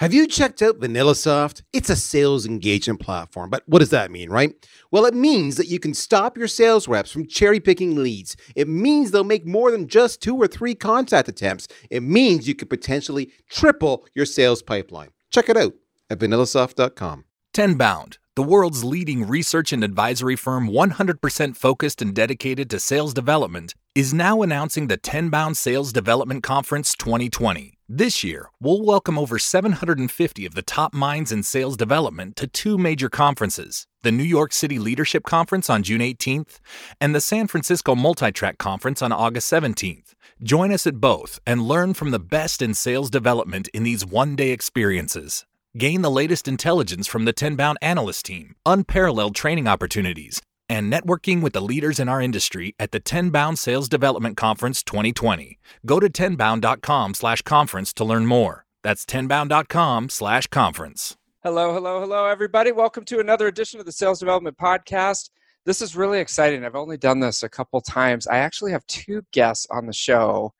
Have you checked out VanillaSoft? It's a sales engagement platform, but what does that mean, right? Well, it means that you can stop your sales reps from cherry picking leads. It means they'll make more than just two or three contact attempts. It means you could potentially triple your sales pipeline. Check it out at vanillasoft.com. Tenbound, the world's leading research and advisory firm 100% focused and dedicated to sales development, is now announcing the Tenbound Sales Development Conference 2020. This year, we'll welcome over 750 of the top minds in sales development to two major conferences the New York City Leadership Conference on June 18th and the San Francisco Multitrack Conference on August 17th. Join us at both and learn from the best in sales development in these one day experiences. Gain the latest intelligence from the Tenbound analyst team, unparalleled training opportunities, and networking with the leaders in our industry at the Tenbound Sales Development Conference 2020. Go to tenbound.com slash conference to learn more. That's tenbound.com slash conference. Hello, hello, hello, everybody. Welcome to another edition of the Sales Development Podcast. This is really exciting. I've only done this a couple times. I actually have two guests on the show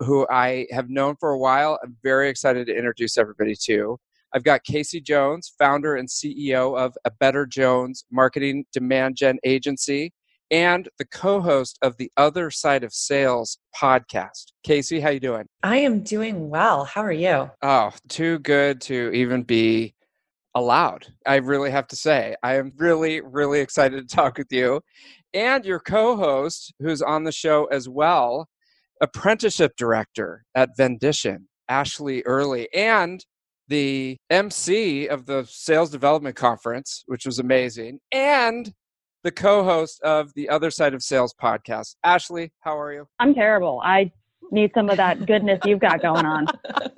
who I have known for a while. I'm very excited to introduce everybody to. I've got Kasey Jones, founder and CEO of A Better Jones Marketing Demand Gen Agency and the co-host of the Other Side of Sales podcast. Kasey, how you doing? I am doing well. How are you? Oh, too good to even be allowed. I really have to say, I am really, really excited to talk with you. And your co host, who's on the show as well, apprenticeship director at Vendition, Ashleigh Early, and the MC of the Sales Development Conference, which was amazing, and the co-host of the Other Side of Sales podcast. Ashleigh, how are you? I'm terrible. I need some of that goodness you've got going on.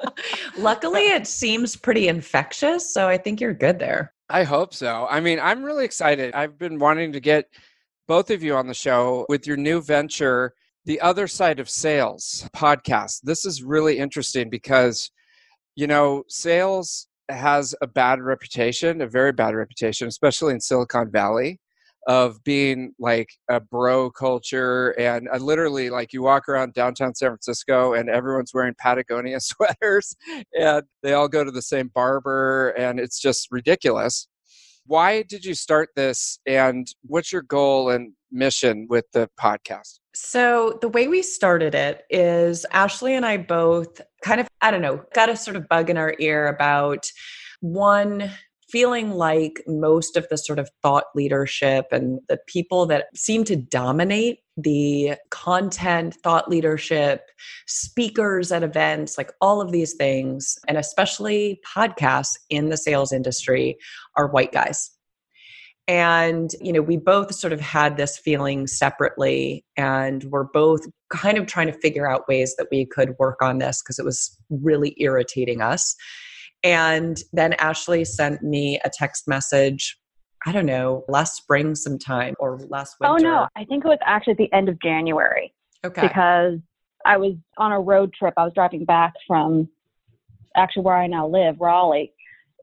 Luckily, it seems pretty infectious, so I think you're good there. I hope so. I mean, I'm really excited. I've been wanting to get both of you on the show with your new venture, The Other Side of Sales podcast. This is really interesting because you know, sales has a bad reputation, a very bad reputation, especially in Silicon Valley, of being like a bro culture. And I literally, like, you walk around downtown San Francisco and everyone's wearing Patagonia sweaters and they all go to the same barber, and it's just ridiculous. Why did you start this, and what's your goal and mission with the podcast? So, the way we started it is Ashleigh and I both kind of, I don't know, got a sort of bug in our ear about one feeling like most of the sort of thought leadership and the people that seem to dominate the content, thought leadership, speakers at events, like all of these things, and especially podcasts in the sales industry are white guys. And, you know, we both sort of had this feeling separately, and we're both kind of trying to figure out ways that we could work on this because it was really irritating us. And then Ashleigh sent me a text message, I don't know, last spring sometime or last winter. Oh, no. I think it was actually at the end of January. Okay. Because I was on a road trip. I was driving back from actually where I now live, Raleigh,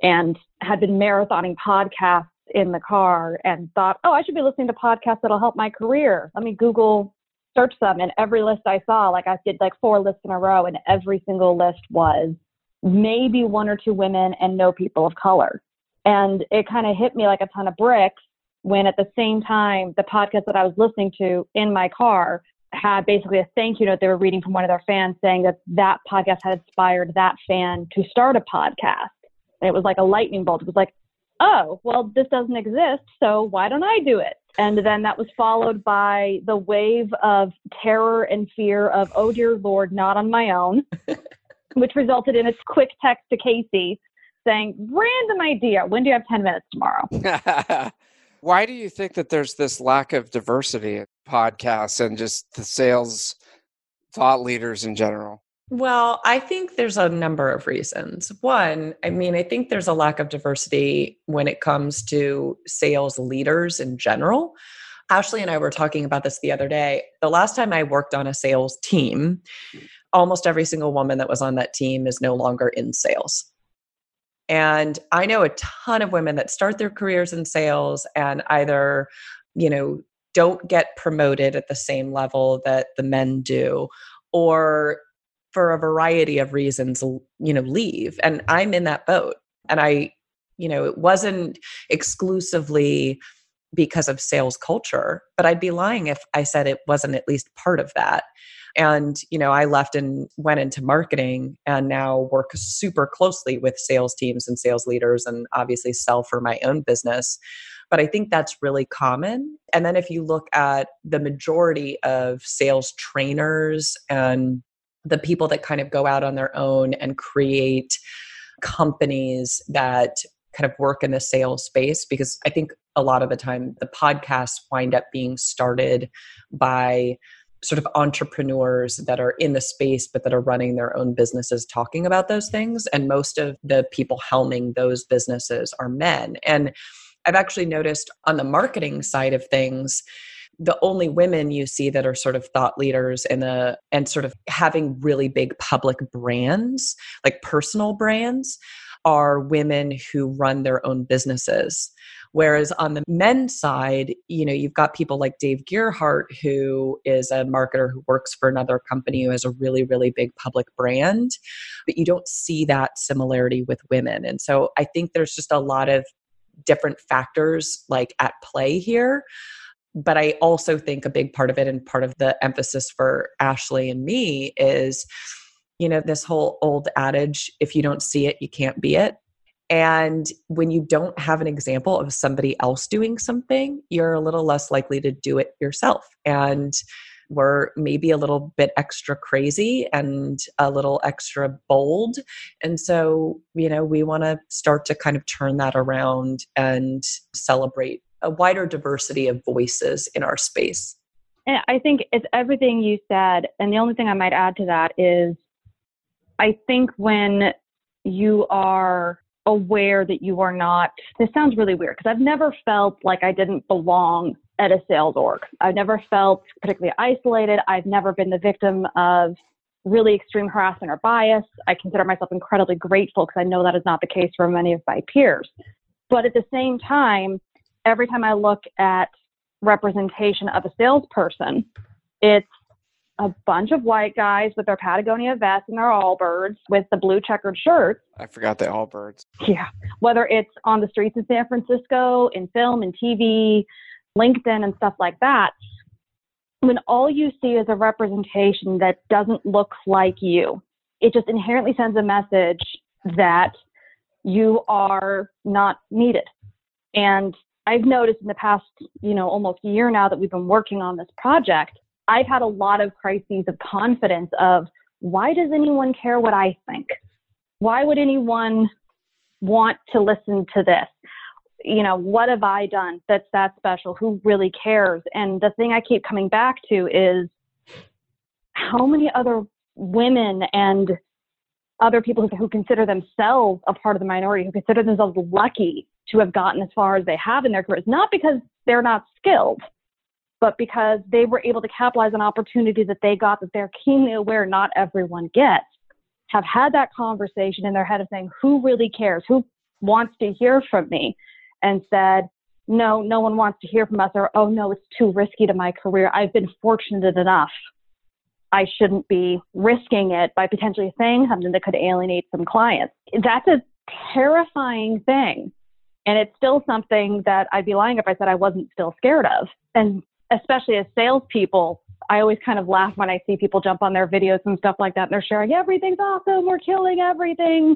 and had been marathoning podcasts in the car and thought, oh, I should be listening to podcasts that'll help my career. Let me Google search them. And every list I saw, like I did like four lists in a row, and every single list was maybe one or two women and no people of color. And it kind of hit me like a ton of bricks when at the same time, the podcast that I was listening to in my car had basically a thank you note they were reading from one of their fans saying that that podcast had inspired that fan to start a podcast. And it was like a lightning bolt. It was like, oh, well, this doesn't exist, so why don't I do it? And then that was followed by the wave of terror and fear of, oh dear Lord, not on my own, which resulted in a quick text to Kasey saying, random idea, when do you have 10 minutes tomorrow? Why do you think that there's this lack of diversity in podcasts and just the sales thought leaders in general? Well, I think there's a number of reasons. One, I mean, I think there's a lack of diversity when it comes to sales leaders in general. Ashleigh and I were talking about this the other day. The last time I worked on a sales team, almost every single woman that was on that team is no longer in sales. And I know a ton of women that start their careers in sales and either, you know, don't get promoted at the same level that the men do or for a variety of reasons, you know, leave. And I'm in that boat. And I, you know, it wasn't exclusively because of sales culture, but I'd be lying if I said it wasn't at least part of that. And, you know, I left and went into marketing and now work super closely with sales teams and sales leaders and obviously sell for my own business. But I think that's really common. And then if you look at the majority of sales trainers and the people that kind of go out on their own and create companies that kind of work in the sales space because I think a lot of the time the podcasts wind up being started by sort of entrepreneurs that are in the space but that are running their own businesses talking about those things. And most of the people helming those businesses are men. And i've actually noticed on the marketing side of things the only women you see that are sort of thought leaders in the uh, and sort of having really big public brands like personal brands are women who run their own businesses. Whereas on the men's side you know you've got people like Dave Gerhardt who is a marketer who works for another company who has a really really big public brand but you don't see that similarity with women. And so i think there's just a lot of different factors like at play here but I also think a big part of it and part of the emphasis for Ashleigh and me is, you know, this whole old adage if you don't see it, you can't be it. And when you don't have an example of somebody else doing something, you're a little less likely to do it yourself. And we're maybe a little bit extra crazy and a little extra bold. And so, you know, we want to start to kind of turn that around and celebrate a wider diversity of voices in our space. And I think it's everything you said. And the only thing I might add to that is I think when you are aware that you are not, this sounds really weird because I've never felt like I didn't belong at a sales org. I've never felt particularly isolated. I've never been the victim of really extreme harassment or bias. I consider myself incredibly grateful because I know that is not the case for many of my peers. But at the same time, every time I look at representation of a salesperson, it's a bunch of white guys with their Patagonia vests and their Allbirds with the blue checkered shirts. I forgot the Allbirds. Yeah. Whether it's on the streets of San Francisco, in film and TV, LinkedIn, and stuff like that, when all you see is a representation that doesn't look like you, it just inherently sends a message that you are not needed. And I've noticed in the past, you know, almost a year now that we've been working on this project, I've had a lot of crises of confidence of why does anyone care what I think? Why would anyone want to listen to this? You know, what have I done that's that special? Who really cares? And the thing I keep coming back to is how many other women and other people who, who consider themselves a part of the minority, who consider themselves lucky to have gotten as far as they have in their careers, not because they're not skilled, but because they were able to capitalize on opportunities that they got that they're keenly aware not everyone gets, have had that conversation in their head of saying, who really cares? Who wants to hear from me? And said, no, no one wants to hear from us, or oh no, it's too risky to my career. I've been fortunate enough. I shouldn't be risking it by potentially saying something that could alienate some clients. That's a terrifying thing and it's still something that I'd be lying if I said I wasn't still scared of. And especially as salespeople, I always kind of laugh when I see people jump on their videos and stuff like that and they're sharing everything's awesome, we're killing everything.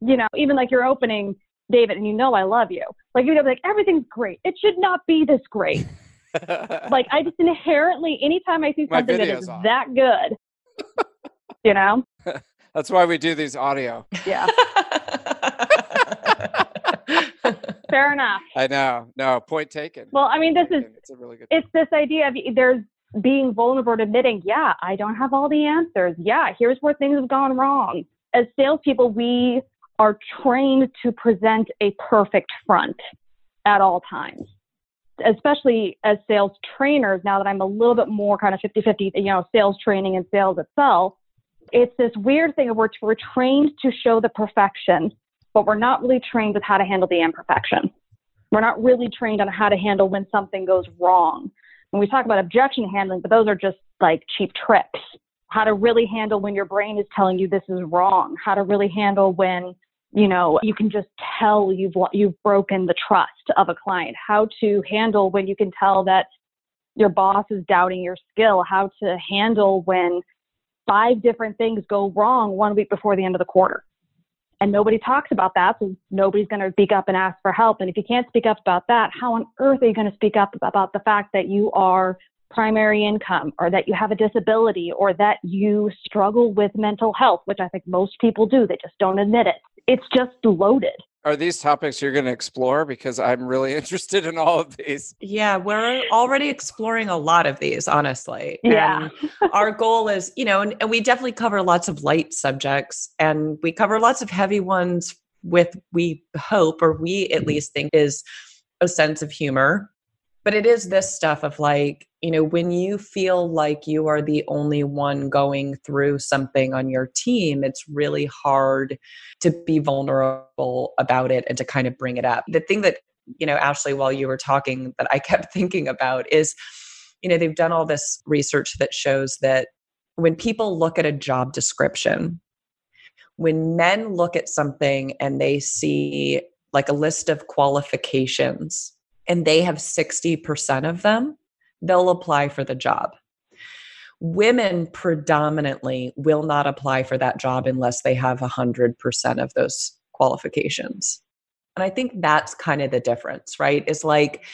You know, even like your opening, David, and you know I love you. Like you're like, everything's great. It should not be this great. like I just inherently anytime I see something that is that good, you know? That's why we do these audio. Yeah. Fair enough. I know. No, point taken. Well, I mean, this is it's a really good. It's this idea of there's being vulnerable to admitting, yeah, I don't have all the answers. Yeah, here's where things have gone wrong. As salespeople, we are trained to present a perfect front at all times. Especially as sales trainers, now that I'm a little bit more kind of 50 50, you know, sales training and sales itself, it's this weird thing of we're, we're trained to show the perfection but we're not really trained with how to handle the imperfection. We're not really trained on how to handle when something goes wrong. When we talk about objection handling, but those are just like cheap tricks. how to really handle when your brain is telling you this is wrong, how to really handle when you know you can just tell you've you've broken the trust of a client, how to handle when you can tell that your boss is doubting your skill, how to handle when five different things go wrong one week before the end of the quarter. And nobody talks about that, so nobody's going to speak up and ask for help. And if you can't speak up about that, how on earth are you going to speak up about the fact that you are primary income or that you have a disability or that you struggle with mental health, which I think most people do, they just don't admit it. It's just loaded. Are these topics you're going to explore? Because I'm really interested in all of these. Yeah, we're already exploring a lot of these, honestly. Yeah. And our goal is, you know, and, and we definitely cover lots of light subjects and we cover lots of heavy ones with, we hope, or we at least think is a sense of humor but it is this stuff of like you know when you feel like you are the only one going through something on your team it's really hard to be vulnerable about it and to kind of bring it up. The thing that you know Ashleigh while you were talking that i kept thinking about is you know they've done all this research that shows that when people look at a job description when men look at something and they see like a list of qualifications and they have 60% of them, they'll apply for the job. Women predominantly will not apply for that job unless they have 100% of those qualifications. And I think that's kind of the difference, right? Is like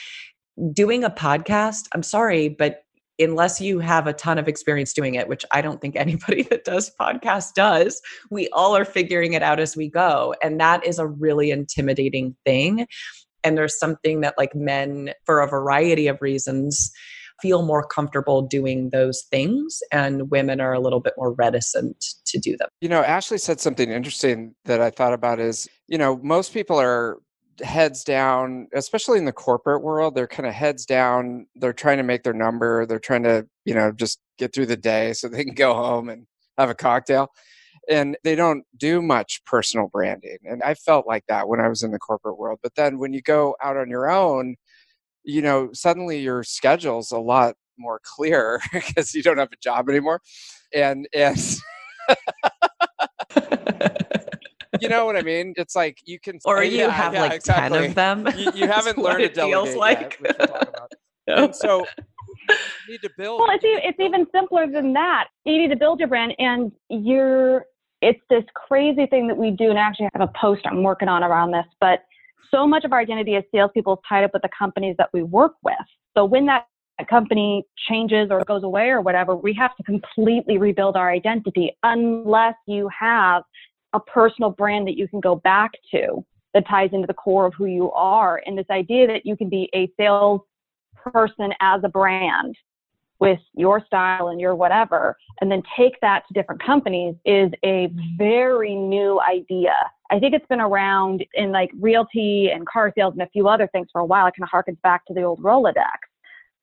doing a podcast, I'm sorry, but unless you have a ton of experience doing it, which I don't think anybody that does podcast does, we all are figuring it out as we go. And that is a really intimidating thing and there's something that like men for a variety of reasons feel more comfortable doing those things and women are a little bit more reticent to do them. You know, Ashleigh said something interesting that I thought about is, you know, most people are heads down, especially in the corporate world, they're kind of heads down, they're trying to make their number, they're trying to, you know, just get through the day so they can go home and have a cocktail and they don't do much personal branding. And I felt like that when I was in the corporate world. But then when you go out on your own, you know, suddenly your schedule's a lot more clear because you don't have a job anymore. And and you know what I mean? It's like you can Or you yeah, have yeah, like exactly. 10 of them. You, you haven't learned to delegate like. yet, no. And so you need to build. Well, it's, it's even simpler than that. You need to build your brand, and you're. It's this crazy thing that we do, and I actually, have a post I'm working on around this. But so much of our identity as salespeople is tied up with the companies that we work with. So when that company changes or goes away or whatever, we have to completely rebuild our identity unless you have a personal brand that you can go back to that ties into the core of who you are. And this idea that you can be a sales person as a brand with your style and your whatever, and then take that to different companies is a very new idea. I think it's been around in like realty and car sales and a few other things for a while. It kind of harkens back to the old Rolodex.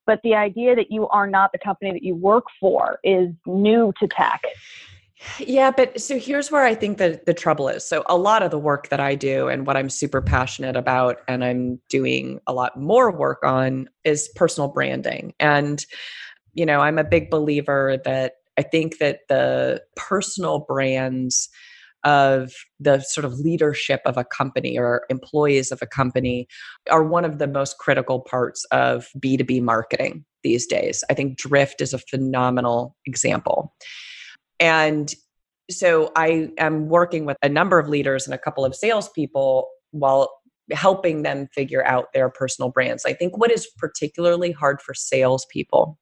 But the idea that you are not the company that you work for is new to tech. Yeah, but so here's where I think that the trouble is. So a lot of the work that I do and what I'm super passionate about and I'm doing a lot more work on is personal branding. And you know, I'm a big believer that I think that the personal brands of the sort of leadership of a company or employees of a company are one of the most critical parts of B2B marketing these days. I think Drift is a phenomenal example. And so I am working with a number of leaders and a couple of salespeople while helping them figure out their personal brands. I think what is particularly hard for salespeople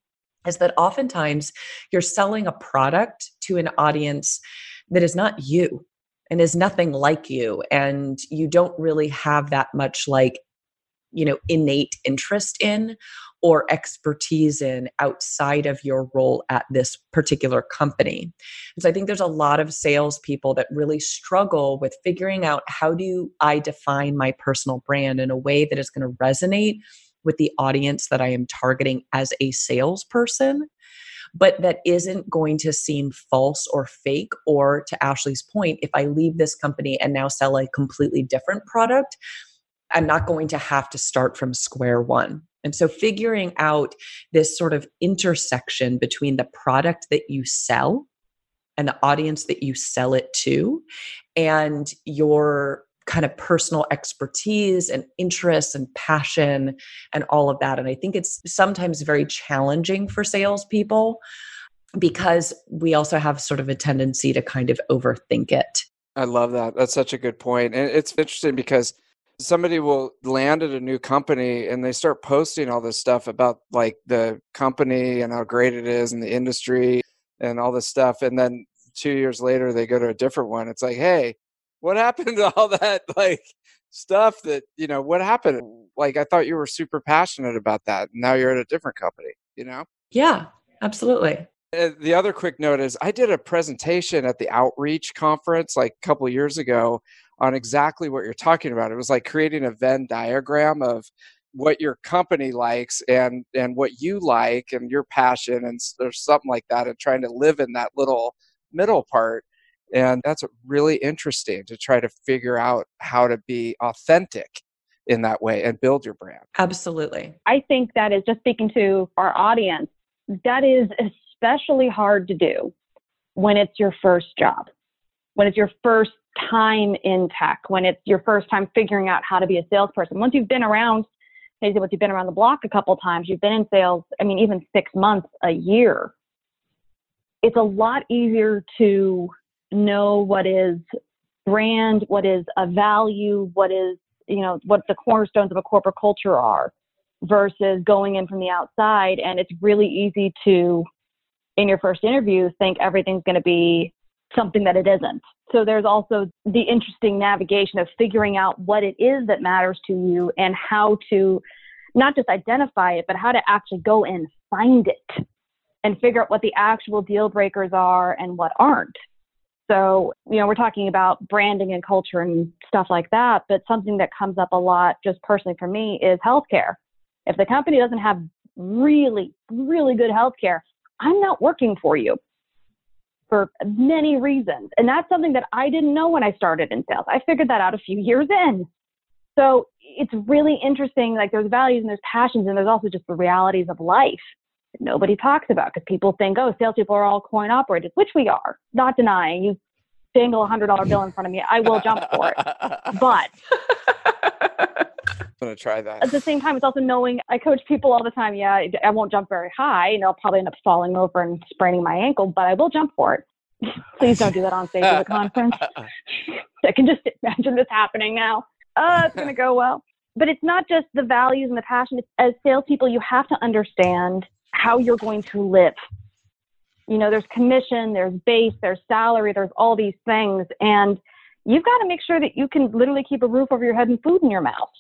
is that oftentimes you're selling a product to an audience that is not you and is nothing like you and you don't really have that much like you know innate interest in or expertise in outside of your role at this particular company. And so I think there's a lot of salespeople that really struggle with figuring out how do I define my personal brand in a way that is going to resonate with the audience that I am targeting as a salesperson but that isn't going to seem false or fake. Or to Ashleigh's point, if I leave this company and now sell a completely different product, I'm not going to have to start from square one. And so figuring out this sort of intersection between the product that you sell and the audience that you sell it to and your kind of personal expertise and interest and passion and all of that. And I think it's sometimes very challenging for salespeople because we also have sort of a tendency to kind of overthink it. I love that. That's such a good point. And it's interesting because somebody will land at a new company and they start posting all this stuff about like the company and how great it is and the industry and all this stuff. And then two years later, they go to a different one. It's like, hey, what happened to all that like stuff that, you know, what happened? Like, I thought you were super passionate about that. And now you're at a different company, you know? Yeah, absolutely. Uh, the other quick note is I did a presentation at the Outreach conference like a couple years ago on exactly what you're talking about. It was like creating a Venn diagram of what your company likes and and what you like and your passion and there's something like that and trying to live in that little middle part and that's really interesting to try to figure out how to be authentic in that way and build your brand absolutely i think that is just speaking to our audience that is especially hard to do when it's your first job, when it's your first time in tech, when it's your first time figuring out how to be a salesperson. Once you've been around, maybe once you've been around the block a couple times, you've been in sales, I mean, even six months, a year, it's a lot easier to know what is brand, what is a value, what is, you know, what the cornerstones of a corporate culture are versus going in from the outside. And it's really easy to in your first interview think everything's going to be something that it isn't. So there's also the interesting navigation of figuring out what it is that matters to you and how to not just identify it, but how to actually go and find it and figure out what the actual deal breakers are and what aren't. So, you know, we're talking about branding and culture and stuff like that, but something that comes up a lot just personally for me is healthcare. If the company doesn't have really, really good healthcare, I'm not working for you for many reasons. And that's something that I didn't know when I started in sales. I figured that out a few years in. So it's really interesting. Like there's values and there's passions, and there's also just the realities of life nobody talks about because people think, oh, salespeople are all coin operated, which we are. Not denying. You dangle a hundred dollar bill in front of me, I will jump for it. But I'm going to try that. At the same time, it's also knowing I coach people all the time. Yeah, I won't jump very high, and I'll probably end up falling over and spraining my ankle, but I will jump for it. Please don't do that on stage at a conference. I can just imagine this happening now. Oh, it's going to go well. But it's not just the values and the passion. It's, as salespeople, you have to understand how you're going to live. You know, there's commission, there's base, there's salary, there's all these things. And you've got to make sure that you can literally keep a roof over your head and food in your mouth.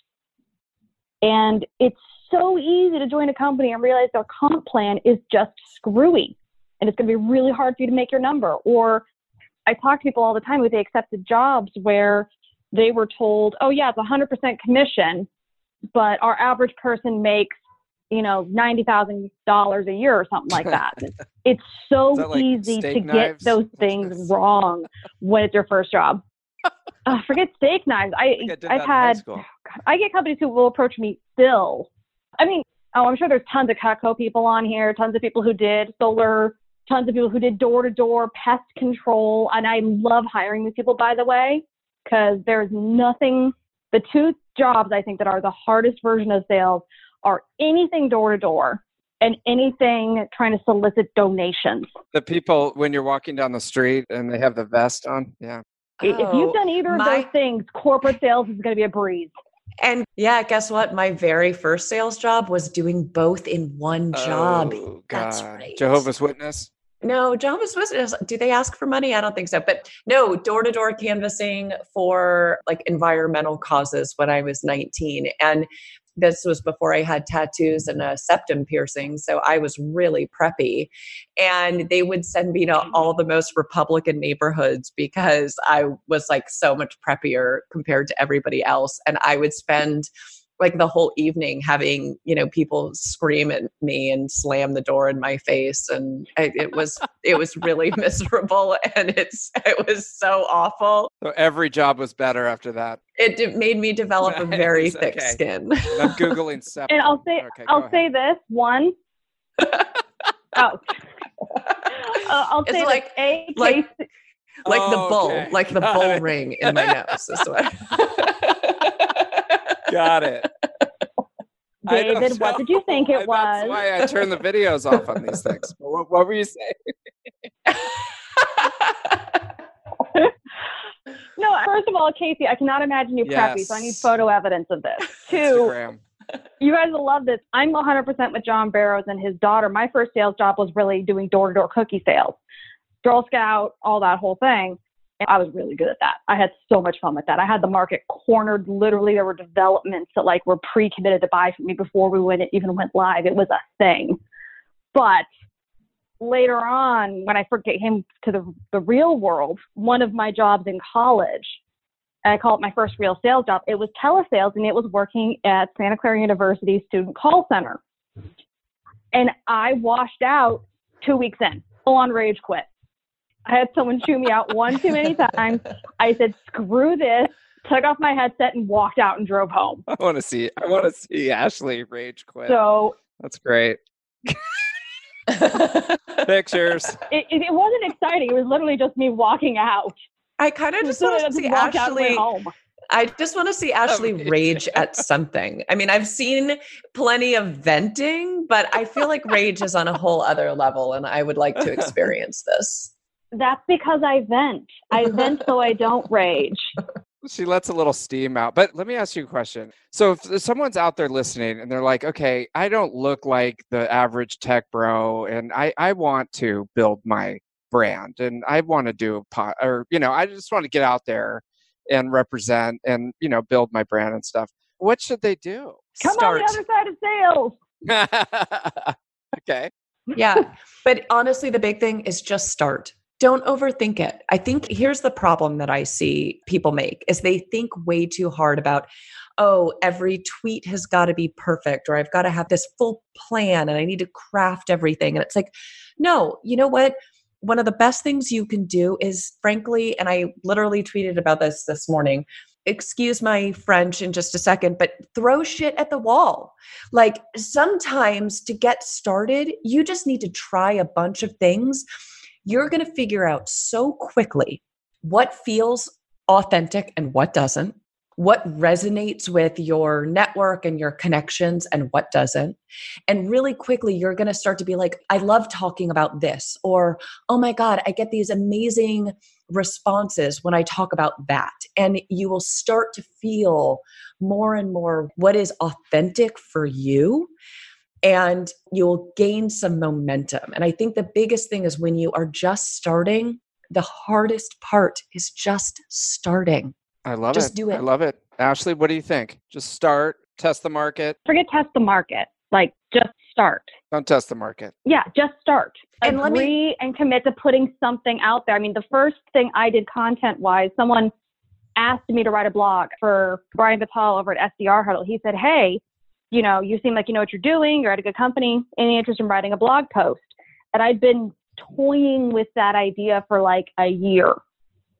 And it's so easy to join a company and realize their comp plan is just screwy. And it's going to be really hard for you to make your number. Or I talk to people all the time who they accepted jobs where they were told, oh, yeah, it's 100% commission, but our average person makes, you know, $90,000 a year or something like that. it's so like easy to knives? get those things wrong when it's your first job uh, forget steak knives. I, I have had I get companies who will approach me still. I mean, oh, I'm sure there's tons of Cutco people on here, tons of people who did solar, tons of people who did door to door pest control, and I love hiring these people. By the way, because there's nothing. The two jobs I think that are the hardest version of sales are anything door to door and anything trying to solicit donations. The people when you're walking down the street and they have the vest on, yeah. Oh, if you've oh, done either my, of those things, corporate sales is going to be a breeze. And yeah, guess what? My very first sales job was doing both in one job. Oh, That's right. Jehovah's Witness? No, Jehovah's Witness. Do they ask for money? I don't think so. But no, door to door canvassing for like environmental causes when I was 19. And this was before I had tattoos and a septum piercing. So I was really preppy. And they would send me to mm-hmm. all the most Republican neighborhoods because I was like so much preppier compared to everybody else. And I would spend like the whole evening having you know people scream at me and slam the door in my face and I, it was it was really miserable and it's it was so awful so every job was better after that it, it made me develop a very thick skin i'm googling septum. and i'll say okay, i'll say this one oh uh, I'll It's say like- like a like- case. like the Oh, bull, okay. like the Got bull it. ring in my nose. Is what. Got it. David, what did you think it That's was? why I turn the videos off on these things. What, what were you saying? No, first of all, Kasey, I cannot imagine you preppy, so I need photo evidence of this. Two, Instagram. you guys will love this. I'm 100% with John Barrows and his daughter. My first sales job was really doing door to door cookie sales, Girl Scout, all that whole thing. And I was really good at that. I had so much fun with that. I had the market cornered. Literally, there were developments that like were pre-committed to buy from me before we went even went live. It was a thing. But later on, when I first came to the the real world, one of my jobs in college I call it my first real sales job. It was telesales and it was working at Santa Clara University Student Call Center. And I washed out two weeks in, full on rage quit. I had someone chew me out one too many times. I said, screw this, took off my headset and walked out and drove home. I want to see. I want to see Ashleigh rage quit. So That's great. Pictures. it, it, it wasn't exciting. It was literally just me walking out. I kind of just So want to see walked out Ashleigh. home. I just want to see Ashleigh Amazing. rage at something. I mean, I've seen plenty of venting, but I feel like rage is on a whole other level, and I would like to experience this. That's because I vent. I vent so I don't rage. She lets a little steam out. But let me ask you a question. So if someone's out there listening and they're like, okay, I don't look like the average tech bro, and I, I want to build my brand and I want to do a pot or, you know, I just want to get out there and represent and, you know, build my brand and stuff. What should they do? Come Start. on the other side of sales. okay. yeah. But honestly, the big thing is just start. Don't overthink it. I think here's the problem that I see people make is they think way too hard about, oh, every tweet has got to be perfect or I've got to have this full plan and I need to craft everything. And it's like, no, you know what? One of the best things you can do is frankly, and I literally tweeted about this this morning. Excuse my French in just a second, but throw shit at the wall. Like sometimes to get started, you just need to try a bunch of things. You're going to figure out so quickly what feels authentic and what doesn't, what resonates with your network and your connections and what doesn't. And really quickly, you're going to start to be like, I love talking about this, or oh my God, I get these amazing responses when I talk about that. And you will start to feel more and more what is authentic for you and you'll gain some momentum. And I think the biggest thing is when you are just starting, the hardest part is just starting. I love Just it. Just do it. I love it. Ashleigh, what do you think? Just start, test the market. Forget test the market. Like just start. Don't test the market. Yeah, just start. And let me- and commit to putting something out there. I mean, the first thing I did content wise, someone asked me to write a blog for Brian Vital over at SDR Huddle. He said, Hey, you know, you seem like you know what you're doing. You're at a good company. Any interest in writing a blog post? And I'd been toying with that idea for like a year.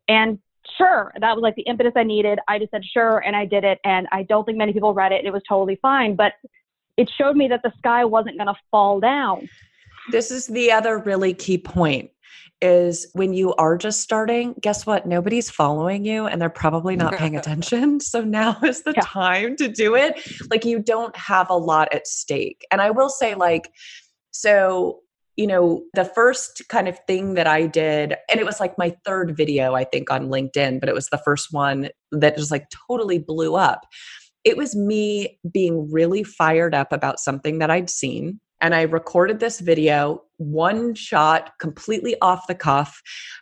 And sure, that was like the impetus I needed. I just said sure, and I did it. And I don't think many people read it. It was totally fine. But it showed me that the sky wasn't going to fall down. This is the other really key point is when you are just starting, guess what? Nobody's following you and they're probably not paying attention. So now is the Yeah. time to do it. Like you don't have a lot at stake. And I will say, like, so, you know, the first kind of thing that I did, and it was like my third video, I think, on LinkedIn, but it was the first one that just like totally blew up. It was me being really fired up about something that I'd seen and I recorded this video, one shot, completely off the cuff.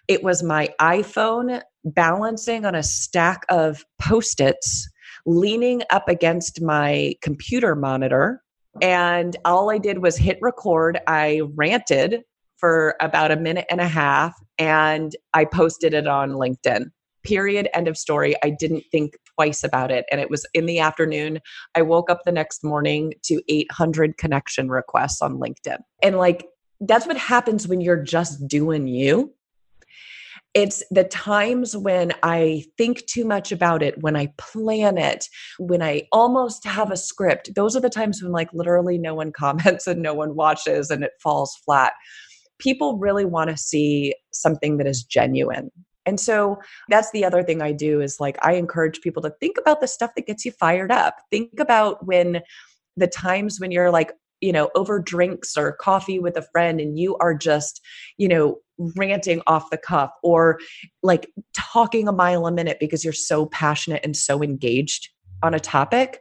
It was my iPhone balancing on a stack of post its, leaning up against my computer monitor. And all I did was hit record. I ranted for about a minute and a half and I posted it on LinkedIn. Period. End of story. I didn't think twice about it. And it was in the afternoon. I woke up the next morning to 800 connection requests on LinkedIn. And like, that's what happens when you're just doing you. It's the times when I think too much about it, when I plan it, when I almost have a script. Those are the times when, like, literally no one comments and no one watches and it falls flat. people really want to see something that is genuine. And so that's the other thing I do is like I encourage people to think about the stuff that gets you fired up. Think about when the times when you're like, you know, over drinks or coffee with a friend and you are just, you know, ranting off the cuff or like talking a mile a minute because you're so passionate and so engaged on a topic.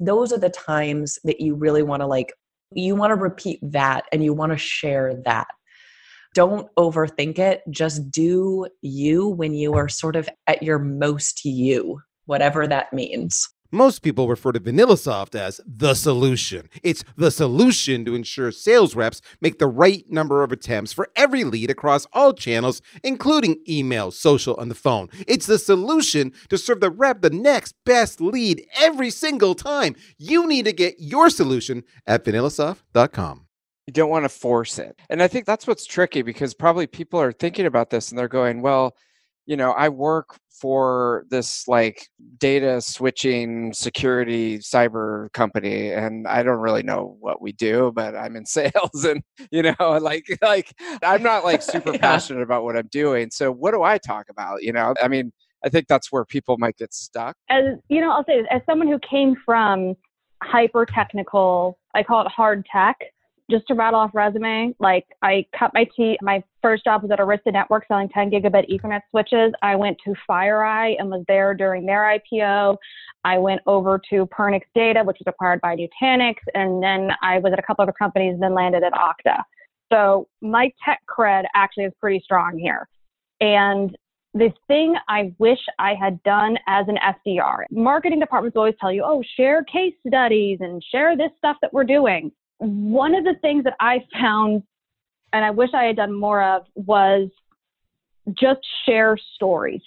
Those are the times that you really want to like, you want to repeat that and you want to share that don't overthink it. Just do you when you are sort of at your most you, whatever that means. Most people refer to VanillaSoft as the solution. It's the solution to ensure sales reps make the right number of attempts for every lead across all channels, including email, social, and the phone. It's the solution to serve the rep the next best lead every single time. You need to get your solution at vanillasoft.com you don't want to force it. And I think that's what's tricky because probably people are thinking about this and they're going, well, you know, I work for this like data switching security cyber company and I don't really know what we do, but I'm in sales and you know, like like I'm not like super yeah. passionate about what I'm doing. So what do I talk about? You know, I mean, I think that's where people might get stuck. As you know, I'll say as someone who came from hyper technical, I call it hard tech just to rattle off resume, like I cut my teeth. My first job was at Arista Network selling 10 gigabit Ethernet switches. I went to FireEye and was there during their IPO. I went over to Pernix Data, which was acquired by Nutanix, and then I was at a couple other companies and then landed at Okta. So my tech cred actually is pretty strong here. And the thing I wish I had done as an SDR, marketing departments always tell you, oh, share case studies and share this stuff that we're doing one of the things that I found, and I wish I had done more of, was just share stories.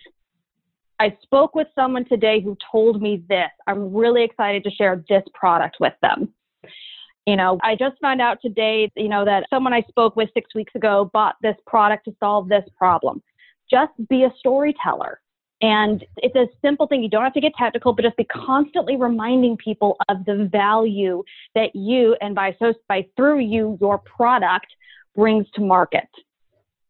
I spoke with someone today who told me this. I'm really excited to share this product with them. You know, I just found out today, you know, that someone I spoke with six weeks ago bought this product to solve this problem. Just be a storyteller. And it's a simple thing. You don't have to get technical, but just be constantly reminding people of the value that you and by so by through you your product brings to market.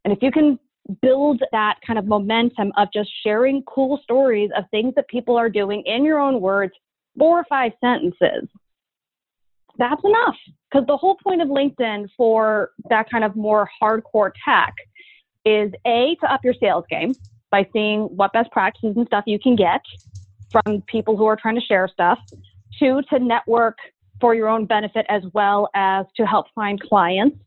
And if you can build that kind of momentum of just sharing cool stories of things that people are doing in your own words, four or five sentences, that's enough. Because the whole point of LinkedIn for that kind of more hardcore tech is A, to up your sales game by seeing what best practices and stuff you can get from people who are trying to share stuff. Two, to network for your own benefit as well as to help find clients.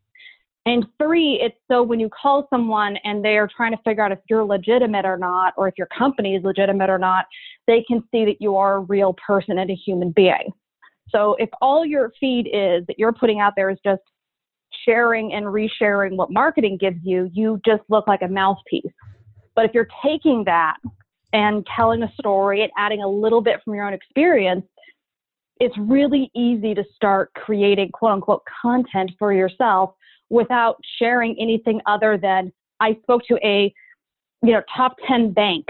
And three, it's so when you call someone and they are trying to figure out if you're legitimate or not, or if your company is legitimate or not, they can see that you are a real person and a human being. So if all your feed is that you're putting out there is just sharing and resharing what marketing gives you, you just look like a mouthpiece. But if you're taking that and telling a story and adding a little bit from your own experience, it's really easy to start creating quote unquote content for yourself without sharing anything other than I spoke to a you know top 10 bank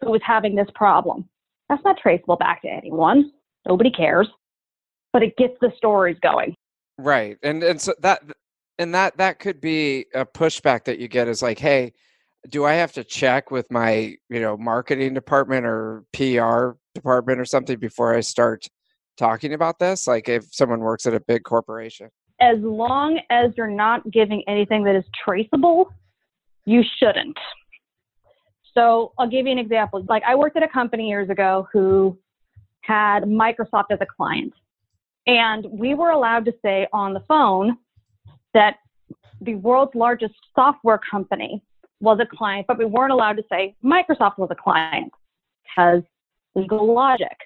who was having this problem. That's not traceable back to anyone. Nobody cares. But it gets the stories going. Right. And and so that and that that could be a pushback that you get is like, hey, do I have to check with my, you know, marketing department or PR department or something before I start talking about this? Like if someone works at a big corporation? As long as you're not giving anything that is traceable, you shouldn't. So I'll give you an example. Like I worked at a company years ago who had Microsoft as a client. And we were allowed to say on the phone that the world's largest software company was a client, but we weren't allowed to say Microsoft was a client because legal logic.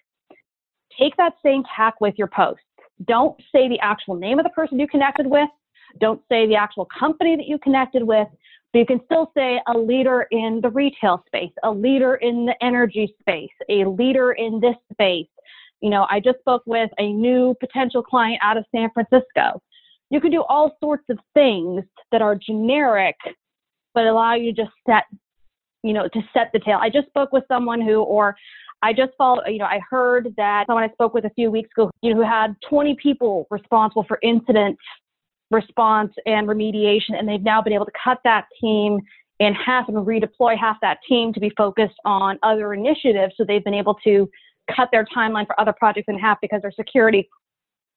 Take that same tack with your posts. Don't say the actual name of the person you connected with. Don't say the actual company that you connected with, but you can still say a leader in the retail space, a leader in the energy space, a leader in this space. You know, I just spoke with a new potential client out of San Francisco. You can do all sorts of things that are generic but allow you to just set, you know, to set the tail. I just spoke with someone who, or I just followed, you know, I heard that someone I spoke with a few weeks ago, you know, who had 20 people responsible for incident response and remediation. And they've now been able to cut that team in half and redeploy half that team to be focused on other initiatives. So they've been able to cut their timeline for other projects in half because their security,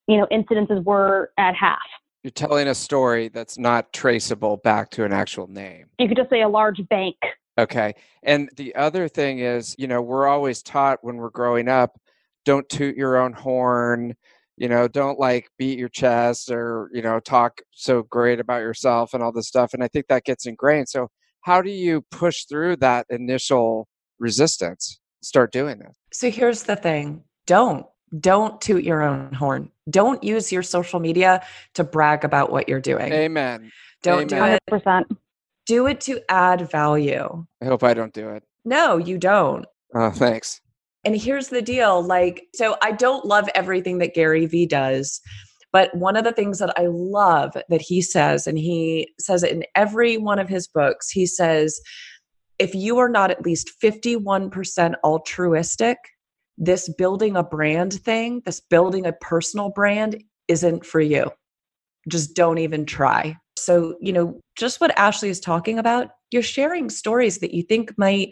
you know, incidences were at half. You're telling a story that's not traceable back to an actual name. You could just say a large bank. Okay. And the other thing is, you know, we're always taught when we're growing up, don't toot your own horn, you know, don't like beat your chest or, you know, talk so great about yourself and all this stuff. And I think that gets ingrained. So how do you push through that initial resistance? Start doing this. So here's the thing don't. Don't toot your own horn. Don't use your social media to brag about what you're doing. Amen. Don't Amen. do it. 100%. Do it to add value. I hope I don't do it. No, you don't. Oh, thanks. And here's the deal like, so I don't love everything that Gary Vee does, but one of the things that I love that he says, and he says it in every one of his books, he says, if you are not at least 51% altruistic, this building a brand thing, this building a personal brand isn't for you. Just don't even try. So, you know, just what Ashleigh is talking about, you're sharing stories that you think might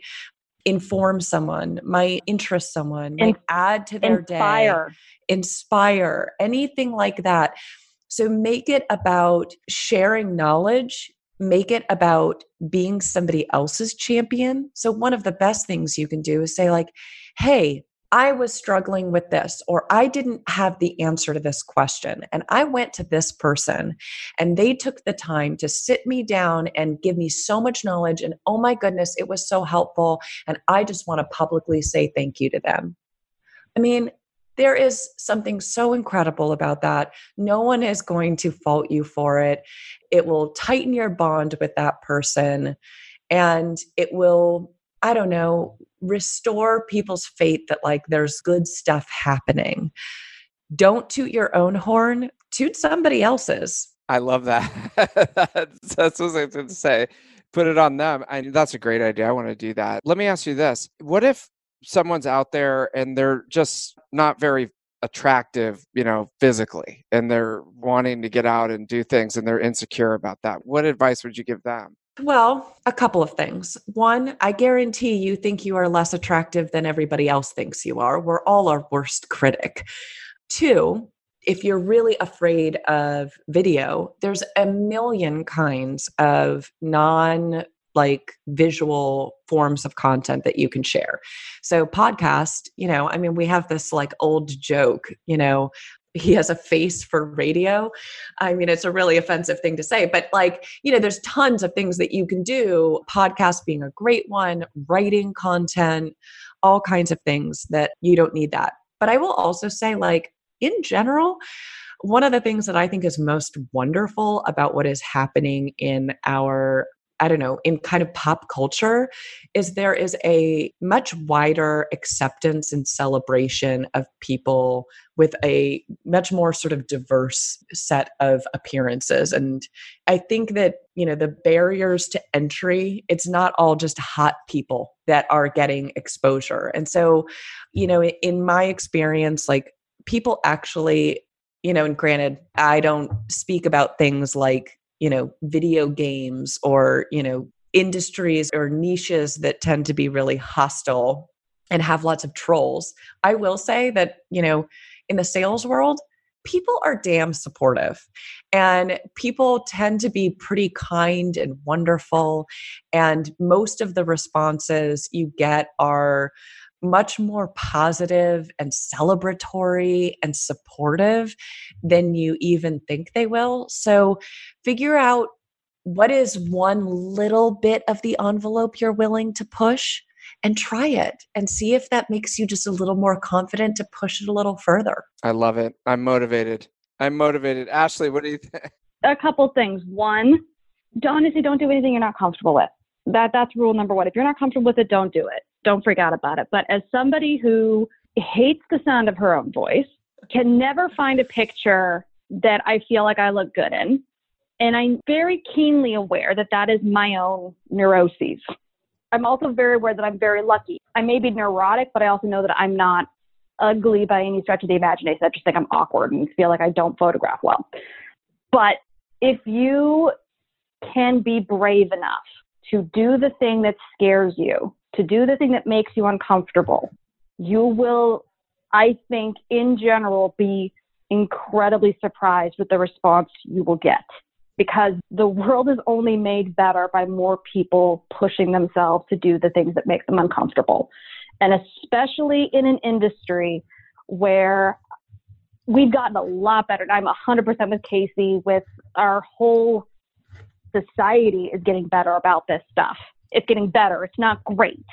inform someone, might interest someone, might add to their Inspire. day, inspire, anything like that. So make it about sharing knowledge, make it about being somebody else's champion. So one of the best things you can do is say like, "Hey, I was struggling with this, or I didn't have the answer to this question. And I went to this person, and they took the time to sit me down and give me so much knowledge. And oh my goodness, it was so helpful. And I just want to publicly say thank you to them. I mean, there is something so incredible about that. No one is going to fault you for it. It will tighten your bond with that person, and it will, I don't know, restore people's faith that like there's good stuff happening. Don't toot your own horn, toot somebody else's. I love that. that's, what I was going to say. Put it on them. I, that's a great idea. I want to do that. Let me ask you this What if someone's out there and they're just not very attractive, you know, physically, and they're wanting to get out and do things and they're insecure about that? What advice would you give them? Well, a couple of things. One, I guarantee you think you are less attractive than everybody else thinks you are. We're all our worst critic. Two, if you're really afraid of video, there's a million kinds of non like visual forms of content that you can share. So podcast, you know, I mean we have this like old joke, you know, he has a face for radio. I mean, it's a really offensive thing to say, but like, you know, there's tons of things that you can do, podcast being a great one, writing content, all kinds of things that you don't need that. But I will also say, like, in general, one of the things that I think is most wonderful about what is happening in our I don't know, in kind of pop culture, is there is a much wider acceptance and celebration of people with a much more sort of diverse set of appearances. And I think that, you know, the barriers to entry, it's not all just hot people that are getting exposure. And so, you know, in my experience, like people actually, you know, and granted, I don't speak about things like you know video games or you know industries or niches that tend to be really hostile and have lots of trolls i will say that you know in the sales world people are damn supportive and people tend to be pretty kind and wonderful. And most of the responses you get are much more positive and celebratory and supportive than you even think they will. So figure out what is one little bit of the envelope you're willing to push and try it and see if that makes you just a little more confident to push it a little further. I love it. I'm motivated. I'm motivated. Ashleigh, what do you think? A couple things. One, don't honestly don't do anything you're not comfortable with. That that's rule number one. If you're not comfortable with it, don't do it don't forget about it. But as somebody who hates the sound of her own voice, can never find a picture that I feel like I look good in, and I'm very keenly aware that that is my own neuroses. I'm also very aware that I'm very lucky. I may be neurotic, but I also know that I'm not ugly by any stretch of the imagination. I just think I'm awkward and feel like I don't photograph well. But if you can be brave enough to do the thing that scares you, to do the thing that makes you uncomfortable, you will, I think, in general, be incredibly surprised with the response you will get because the world is only made better by more people pushing themselves to do the things that make them uncomfortable. And especially in an industry where we've gotten a lot better. I'm 100% with Kasey with our whole society is getting better about this stuff. It's getting better. It's not great,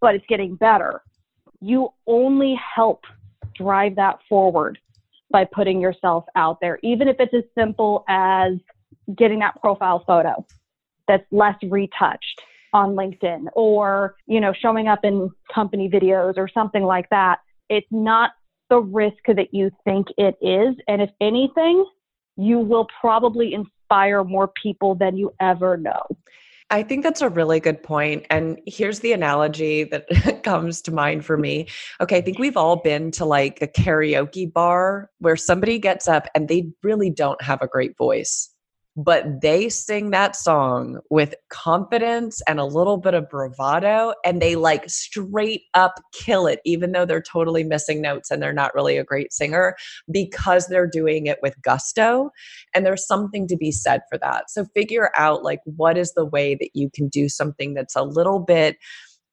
but it's getting better. You only help drive that forward by putting yourself out there, even if it's as simple as getting that profile photo that's less retouched on LinkedIn or, you know, showing up in company videos or something like that. It's not the risk that you think it is. And if anything, you will probably inspire more people than you ever know. I think that's a really good point. And here's the analogy that comes to mind for me. Okay, I think we've all been to like a karaoke bar where somebody gets up and they really don't have a great voice but they sing that song with confidence and a little bit of bravado and they like straight up kill it even though they're totally missing notes and they're not really a great singer because they're doing it with gusto and there's something to be said for that. So figure out like what is the way that you can do something that's a little bit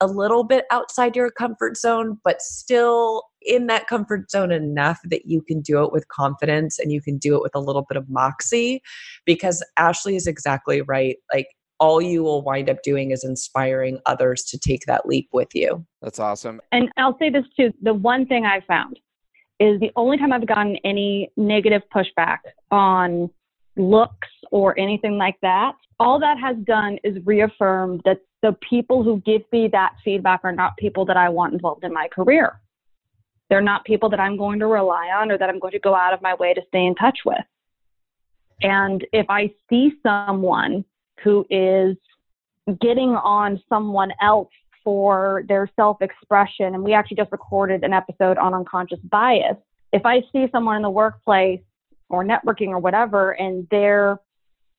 a little bit outside your comfort zone, but still in that comfort zone enough that you can do it with confidence and you can do it with a little bit of moxie. Because Ashleigh is exactly right. Like, all you will wind up doing is inspiring others to take that leap with you. That's awesome. And I'll say this too the one thing I found is the only time I've gotten any negative pushback on looks or anything like that, all that has done is reaffirmed that the people who give me that feedback are not people that I want involved in my career. They're not people that I'm going to rely on or that I'm going to go out of my way to stay in touch with. And if I see someone who is getting on someone else for their self expression, and we actually just recorded an episode on unconscious bias. If I see someone in the workplace or networking or whatever, and they're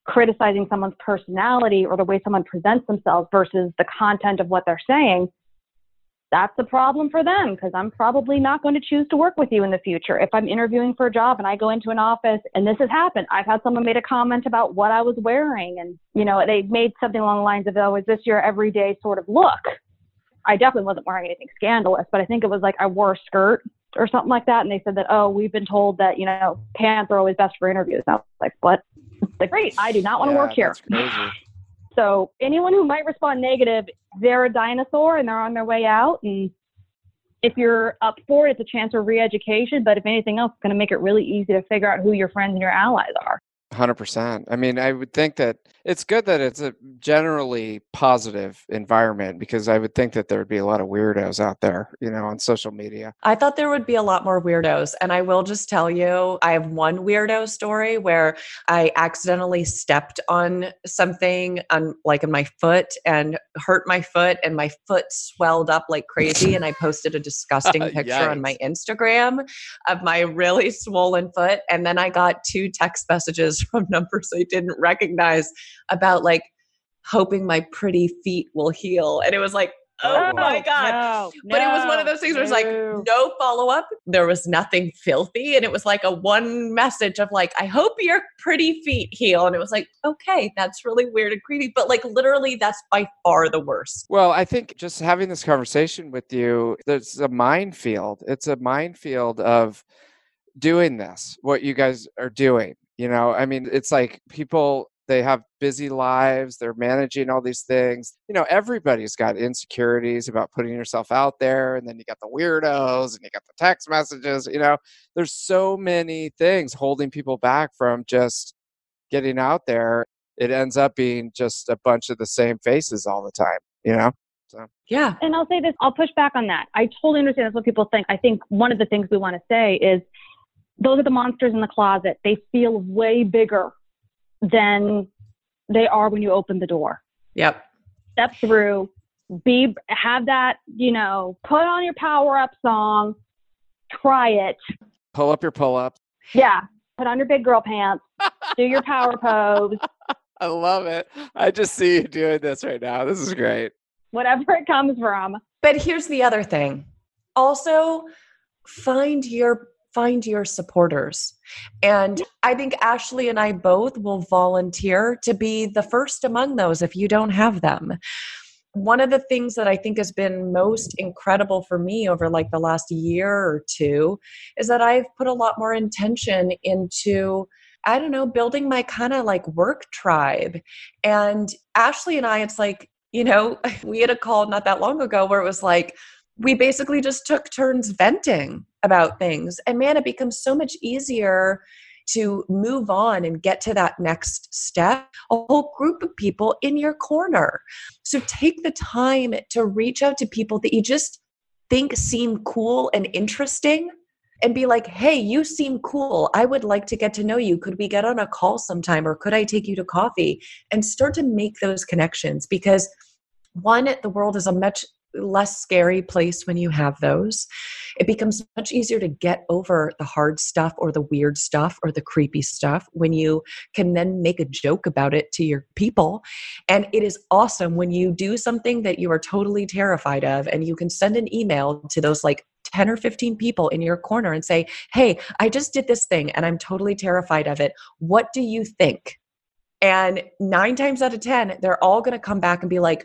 criticizing someone's personality or the way someone presents themselves versus the content of what they're saying, that's a problem for them because I'm probably not going to choose to work with you in the future. If I'm interviewing for a job and I go into an office and this has happened, I've had someone made a comment about what I was wearing and, you know, they made something along the lines of, oh, is this your everyday sort of look? I definitely wasn't wearing anything scandalous, but I think it was like I wore a skirt or something like that. And they said that, oh, we've been told that, you know, pants are always best for interviews. And I was like, what? like, great, I do not want to Yeah, work here. So anyone who might respond negative, they're a dinosaur and they're on their way out. And if you're up for it, it's a chance for re-education. But if anything else, it's going to make it really easy to figure out who your friends and your allies are. Hundred percent. I mean, I would think that it's good that it's a generally positive environment because I would think that there would be a lot of weirdos out there, you know, on social media. I thought there would be a lot more weirdos. And I will just tell you, I have one weirdo story where I accidentally stepped on something on like in my foot and hurt my foot and my foot swelled up like crazy. and I posted a disgusting picture on my Instagram of my really swollen foot. And then I got two text messages from numbers I didn't recognize about like hoping my pretty feet will heal. And it was like, oh, oh my God. No, But it was one of those things where it's like no. no follow up. There was nothing filthy. And it was like a one message of like, I hope your pretty feet heal. And it was like, okay, that's really weird and creepy. But like literally, that's by far the worst. Well, I think just having this conversation with you, there's a minefield. It's a minefield of doing this, what you guys are doing. You know, I mean, it's like people, they have busy lives, they're managing all these things. You know, everybody's got insecurities about putting yourself out there. And then you got the weirdos and you got the text messages. You know, there's so many things holding people back from just getting out there. It ends up being just a bunch of the same faces all the time, you know? Yeah. And I'll say this, I'll push back on that. I totally understand that's what people think. I think one of the things we want to say is those are the monsters in the closet. They feel way bigger than they are when you open the door. Yep. Step through, be have that, you know, put on your power up song, try it. Pull up your pull up. Yeah, put on your big girl pants Do your power pose. I love it. I just see you doing this right now. This is great. Whatever it comes from. But here's the other thing. Also, find your find your supporters. And I think Ashleigh and I both will volunteer to be the first among those if you don't have them. One of the things that I think has been most incredible for me over like the last year or two is that I've put a lot more intention into I don't know, building my kind of like work tribe. And Ashleigh and I, it's like, you know, we had a call not that long ago where it was like, we basically just took turns venting about things. And man, it becomes so much easier to move on and get to that next step. A whole group of people in your corner. So take the time to reach out to people that you just think seem cool and interesting and be like, hey, you seem cool. I would like to get to know you. Could we get on a call sometime or could I take you to coffee? And start to make those connections because one, the world is a much less scary place when you have those. It becomes much easier to get over the hard stuff or the weird stuff or the creepy stuff when you can then make a joke about it to your people. And it is awesome when you do something that you are totally terrified of and you can send an email to those like 10 or 15 people in your corner and say, Hey, I just did this thing and I'm totally terrified of it. What do you think? And nine times out of 10, they're all going to come back and be like,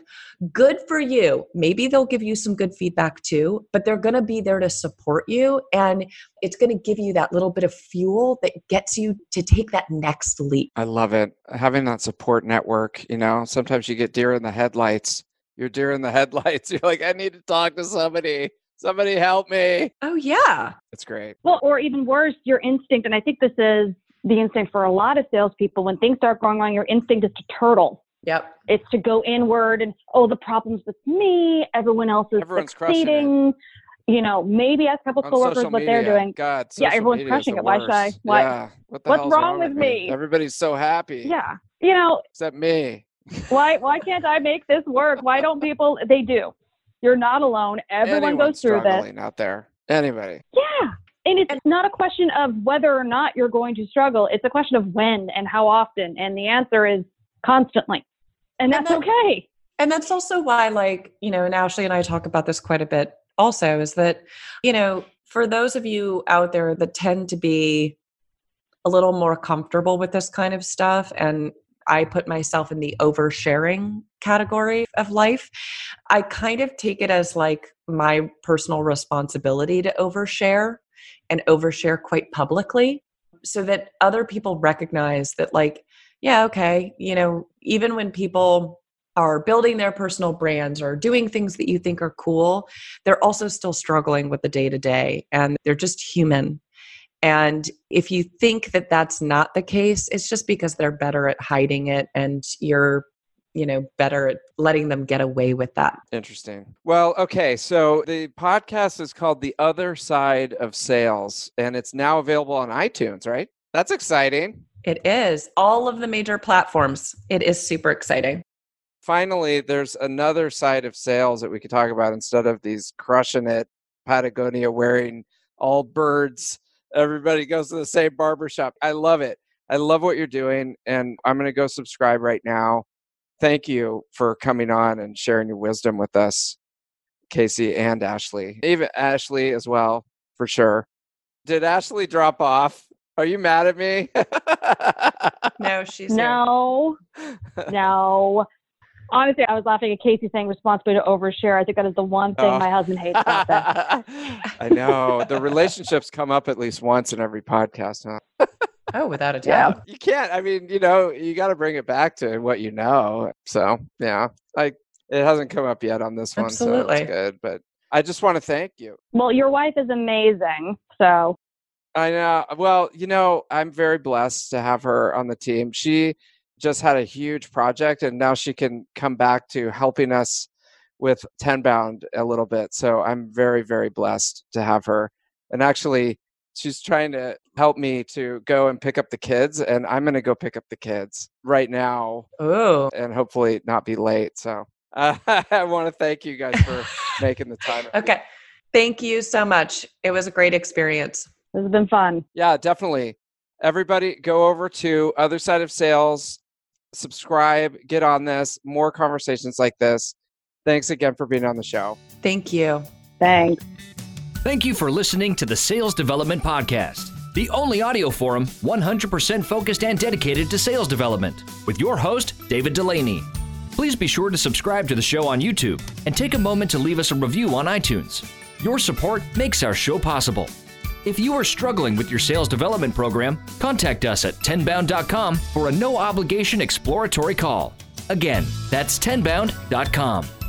good for you. Maybe they'll give you some good feedback too, but they're going to be there to support you. And it's going to give you that little bit of fuel that gets you to take that next leap. I love it. Having that support network, you know, sometimes you get deer in the headlights. You're deer in the headlights. You're like, I need to talk to somebody. Somebody help me. Oh, yeah. It's great. Well, or even worse, your instinct, and I think this is the instinct for a lot of salespeople when things start going wrong, your instinct is to turtle. Yep. It's to go inward and oh, the problem's with me. Everyone else is Everyone's succeeding. You know, maybe ask a couple On coworkers social what they're doing. God, Yeah, social everyone's media is crushing the it. Why should I- worst. why- Yeah. What what's hell's wrong with me? Everybody's so happy. Yeah. You know, Except me. why why can't I make this work? Why don't people they do. You're not alone. Everyone Anyone goes through this. struggling out there. Anybody. Yeah. And it's not a question of whether or not you're going to struggle. It's a question of when and how often. And the answer is constantly. And And that's that- okay. And that's also why, like, you know, and Ashleigh and I talk about this quite a bit also is that, you know, for those of you out there that tend to be a little more comfortable with this kind of stuff, and I put myself in the oversharing category of life, I kind of take it as like my personal responsibility to overshare and overshare quite publicly so that other people recognize that, like, yeah, okay, you know, even when people are building their personal brands or doing things that you think are cool, they're also still struggling with the day to day and they're just human. And if you think that that's not the case, it's just because they're better at hiding it and you're, you know, better at letting them get away with that. Interesting. Well, okay. So the podcast is called The Other Side of Sales, and it's now available on iTunes, right? That's exciting. It is all of the major platforms. It is super exciting. Finally, there's another side of sales that we could talk about instead of these crushing it Patagonia wearing Allbirds. Everybody goes to the same barbershop. I love it. I love what you're doing, and I'm going to go subscribe right now. Thank you for coming on and sharing your wisdom with us, Kasey and Ashleigh. Even Ashleigh as well, for sure. Did Ashleigh drop off? Are you mad at me? No, she's here. No, no. Honestly, I was laughing at Kasey saying responsibility to overshare. I think that is the one thing Oh. my husband hates about that. I know. The relationships come up at least once in every podcast, huh? Oh, without a Yeah. doubt. You can't. I mean, you know, you got to bring it back to what you know. So, yeah, like it hasn't come up yet on this one, so Absolutely. it's good. But I just want to thank you. Well, your wife is amazing. So I know. Well, you know, I'm very blessed to have her on the team. She just had a huge project, and now she can come back to helping us with Tenbound a little bit. So I'm very, very blessed to have her. And actually, she's trying to help me to go and pick up the kids, and I'm going to go pick up the kids right now, Oh, and hopefully not be late. So uh, I want to thank you guys for making the time. okay. Thank you so much. It was a great experience. this has been fun. Yeah, definitely. Everybody, go over to Other Side of Sales, subscribe, get on this, more conversations like this. Thanks again for being on the show. Thank you. Thanks. Thank you for listening to the Sales Development Podcast, the only audio forum 100% focused and dedicated to sales development, with your host, David Delaney. Please be sure to subscribe to the show on YouTube and take a moment to leave us a review on iTunes. Your support makes our show possible. If you are struggling with your sales development program, contact us at tenbound.com for a no obligation exploratory call. Again, that's tenbound.com.